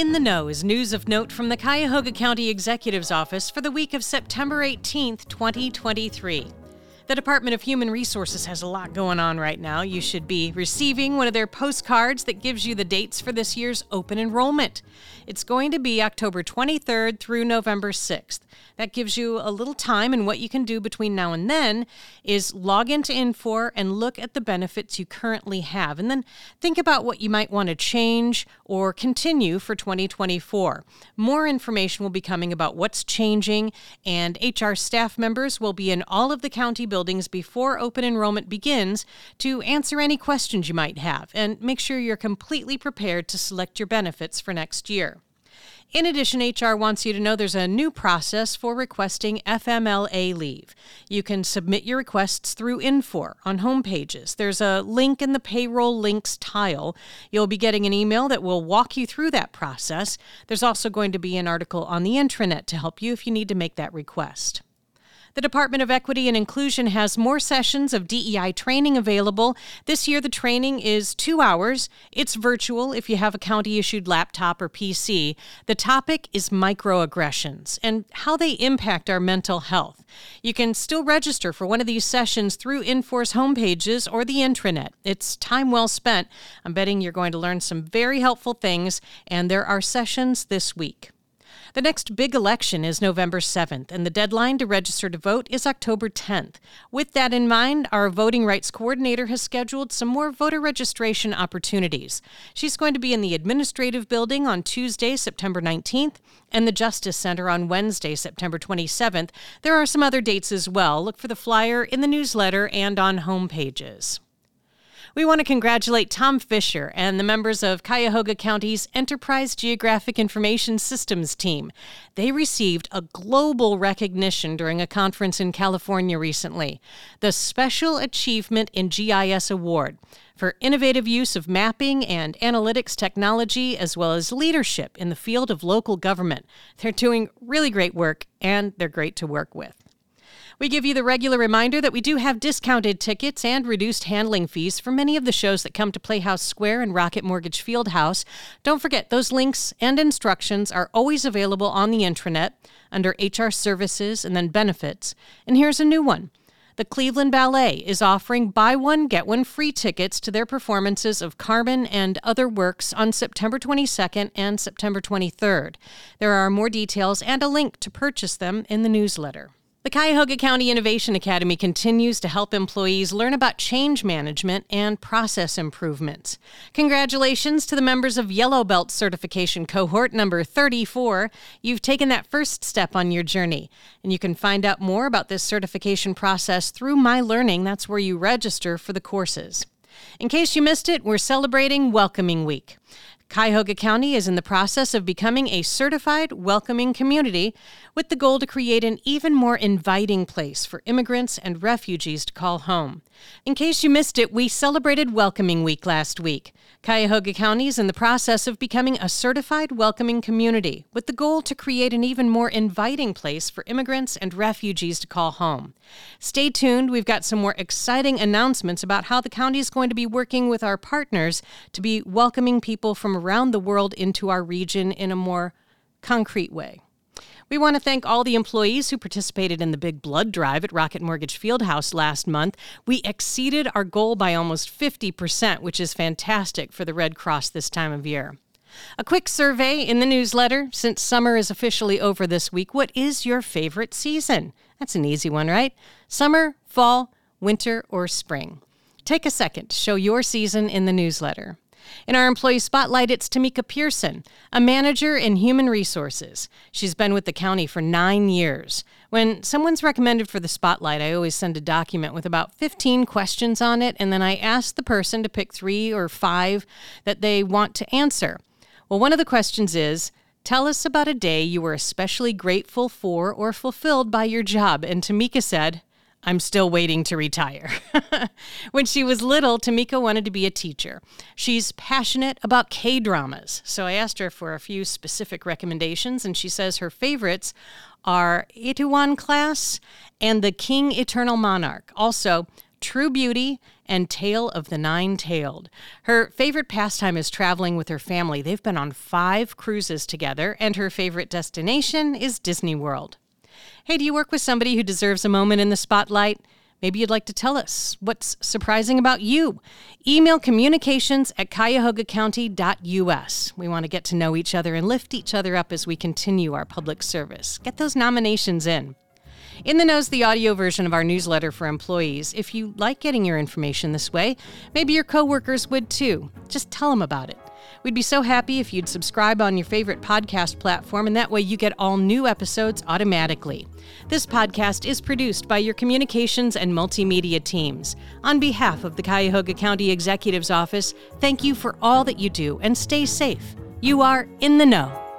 In the Know is news of note from the Cuyahoga County Executive's Office for the week of September 18, 2023. The Department of Human Resources has a lot going on right now. You should be receiving one of their postcards that gives you the dates for this year's open enrollment. It's going to be October 23rd through November 6th. That gives you a little time, and what you can do between now and then is log into Infor and look at the benefits you currently have, and then think about what you might want to change or continue for 2024. More information will be coming about what's changing, and HR staff members will be in all of the county buildings before open enrollment begins to answer any questions you might have and make sure you're completely prepared to select your benefits for next year. In addition, HR wants you to know there's a new process for requesting FMLA leave. You can submit your requests through Infor on home pages. There's a link in the payroll links tile. You'll be getting an email that will walk you through that process. There's also going to be an article on the intranet to help you if you need to make that request. The Department of Equity and Inclusion has more sessions of DEI training available. This year, the training is two hours. It's virtual if you have a county issued laptop or PC. The topic is microaggressions and how they impact our mental health. You can still register for one of these sessions through Infor's homepages or the intranet. It's time well spent. I'm betting you're going to learn some very helpful things, and there are sessions this week. The next big election is November 7th, and the deadline to register to vote is October 10th. With that in mind, our voting rights coordinator has scheduled some more voter registration opportunities. She's going to be in the administrative building on Tuesday, September 19th, and the Justice Center on Wednesday, September 27th. There are some other dates as well. Look for the flyer in the newsletter and on home pages. We want to congratulate Tom Fisher and the members of Cuyahoga County's Enterprise Geographic Information Systems team. They received a global recognition during a conference in California recently the Special Achievement in GIS Award for innovative use of mapping and analytics technology, as well as leadership in the field of local government. They're doing really great work and they're great to work with. We give you the regular reminder that we do have discounted tickets and reduced handling fees for many of the shows that come to Playhouse Square and Rocket Mortgage Fieldhouse. Don't forget, those links and instructions are always available on the intranet under HR Services and then Benefits. And here's a new one. The Cleveland Ballet is offering buy one, get one free tickets to their performances of Carmen and other works on September 22nd and September 23rd. There are more details and a link to purchase them in the newsletter. The Cuyahoga County Innovation Academy continues to help employees learn about change management and process improvements. Congratulations to the members of Yellow Belt Certification Cohort number 34. You've taken that first step on your journey, and you can find out more about this certification process through My Learning. That's where you register for the courses. In case you missed it, we're celebrating Welcoming Week. Cuyahoga County is in the process of becoming a certified welcoming community with the goal to create an even more inviting place for immigrants and refugees to call home. In case you missed it, we celebrated Welcoming Week last week. Cuyahoga County is in the process of becoming a certified welcoming community with the goal to create an even more inviting place for immigrants and refugees to call home. Stay tuned, we've got some more exciting announcements about how the county is going to be working with our partners to be welcoming people from around the world into our region in a more concrete way. We want to thank all the employees who participated in the big blood drive at Rocket Mortgage Fieldhouse last month. We exceeded our goal by almost 50%, which is fantastic for the Red Cross this time of year. A quick survey in the newsletter since summer is officially over this week. What is your favorite season? That's an easy one, right? Summer, fall, winter, or spring? Take a second to show your season in the newsletter. In our employee spotlight, it's Tamika Pearson, a manager in human resources. She's been with the county for nine years. When someone's recommended for the spotlight, I always send a document with about 15 questions on it, and then I ask the person to pick three or five that they want to answer. Well, one of the questions is, Tell us about a day you were especially grateful for or fulfilled by your job. And Tamika said, I'm still waiting to retire. when she was little, Tamika wanted to be a teacher. She's passionate about K dramas. So I asked her for a few specific recommendations, and she says her favorites are Itaewon Class and The King Eternal Monarch. Also, True Beauty and Tale of the Nine Tailed. Her favorite pastime is traveling with her family. They've been on five cruises together, and her favorite destination is Disney World. Hey, do you work with somebody who deserves a moment in the spotlight? Maybe you'd like to tell us what's surprising about you. Email communications at cuyahogacounty.us. We want to get to know each other and lift each other up as we continue our public service. Get those nominations in. In the Know's, the audio version of our newsletter for employees. If you like getting your information this way, maybe your coworkers would too. Just tell them about it. We'd be so happy if you'd subscribe on your favorite podcast platform, and that way you get all new episodes automatically. This podcast is produced by your communications and multimedia teams. On behalf of the Cuyahoga County Executive's Office, thank you for all that you do and stay safe. You are in the know.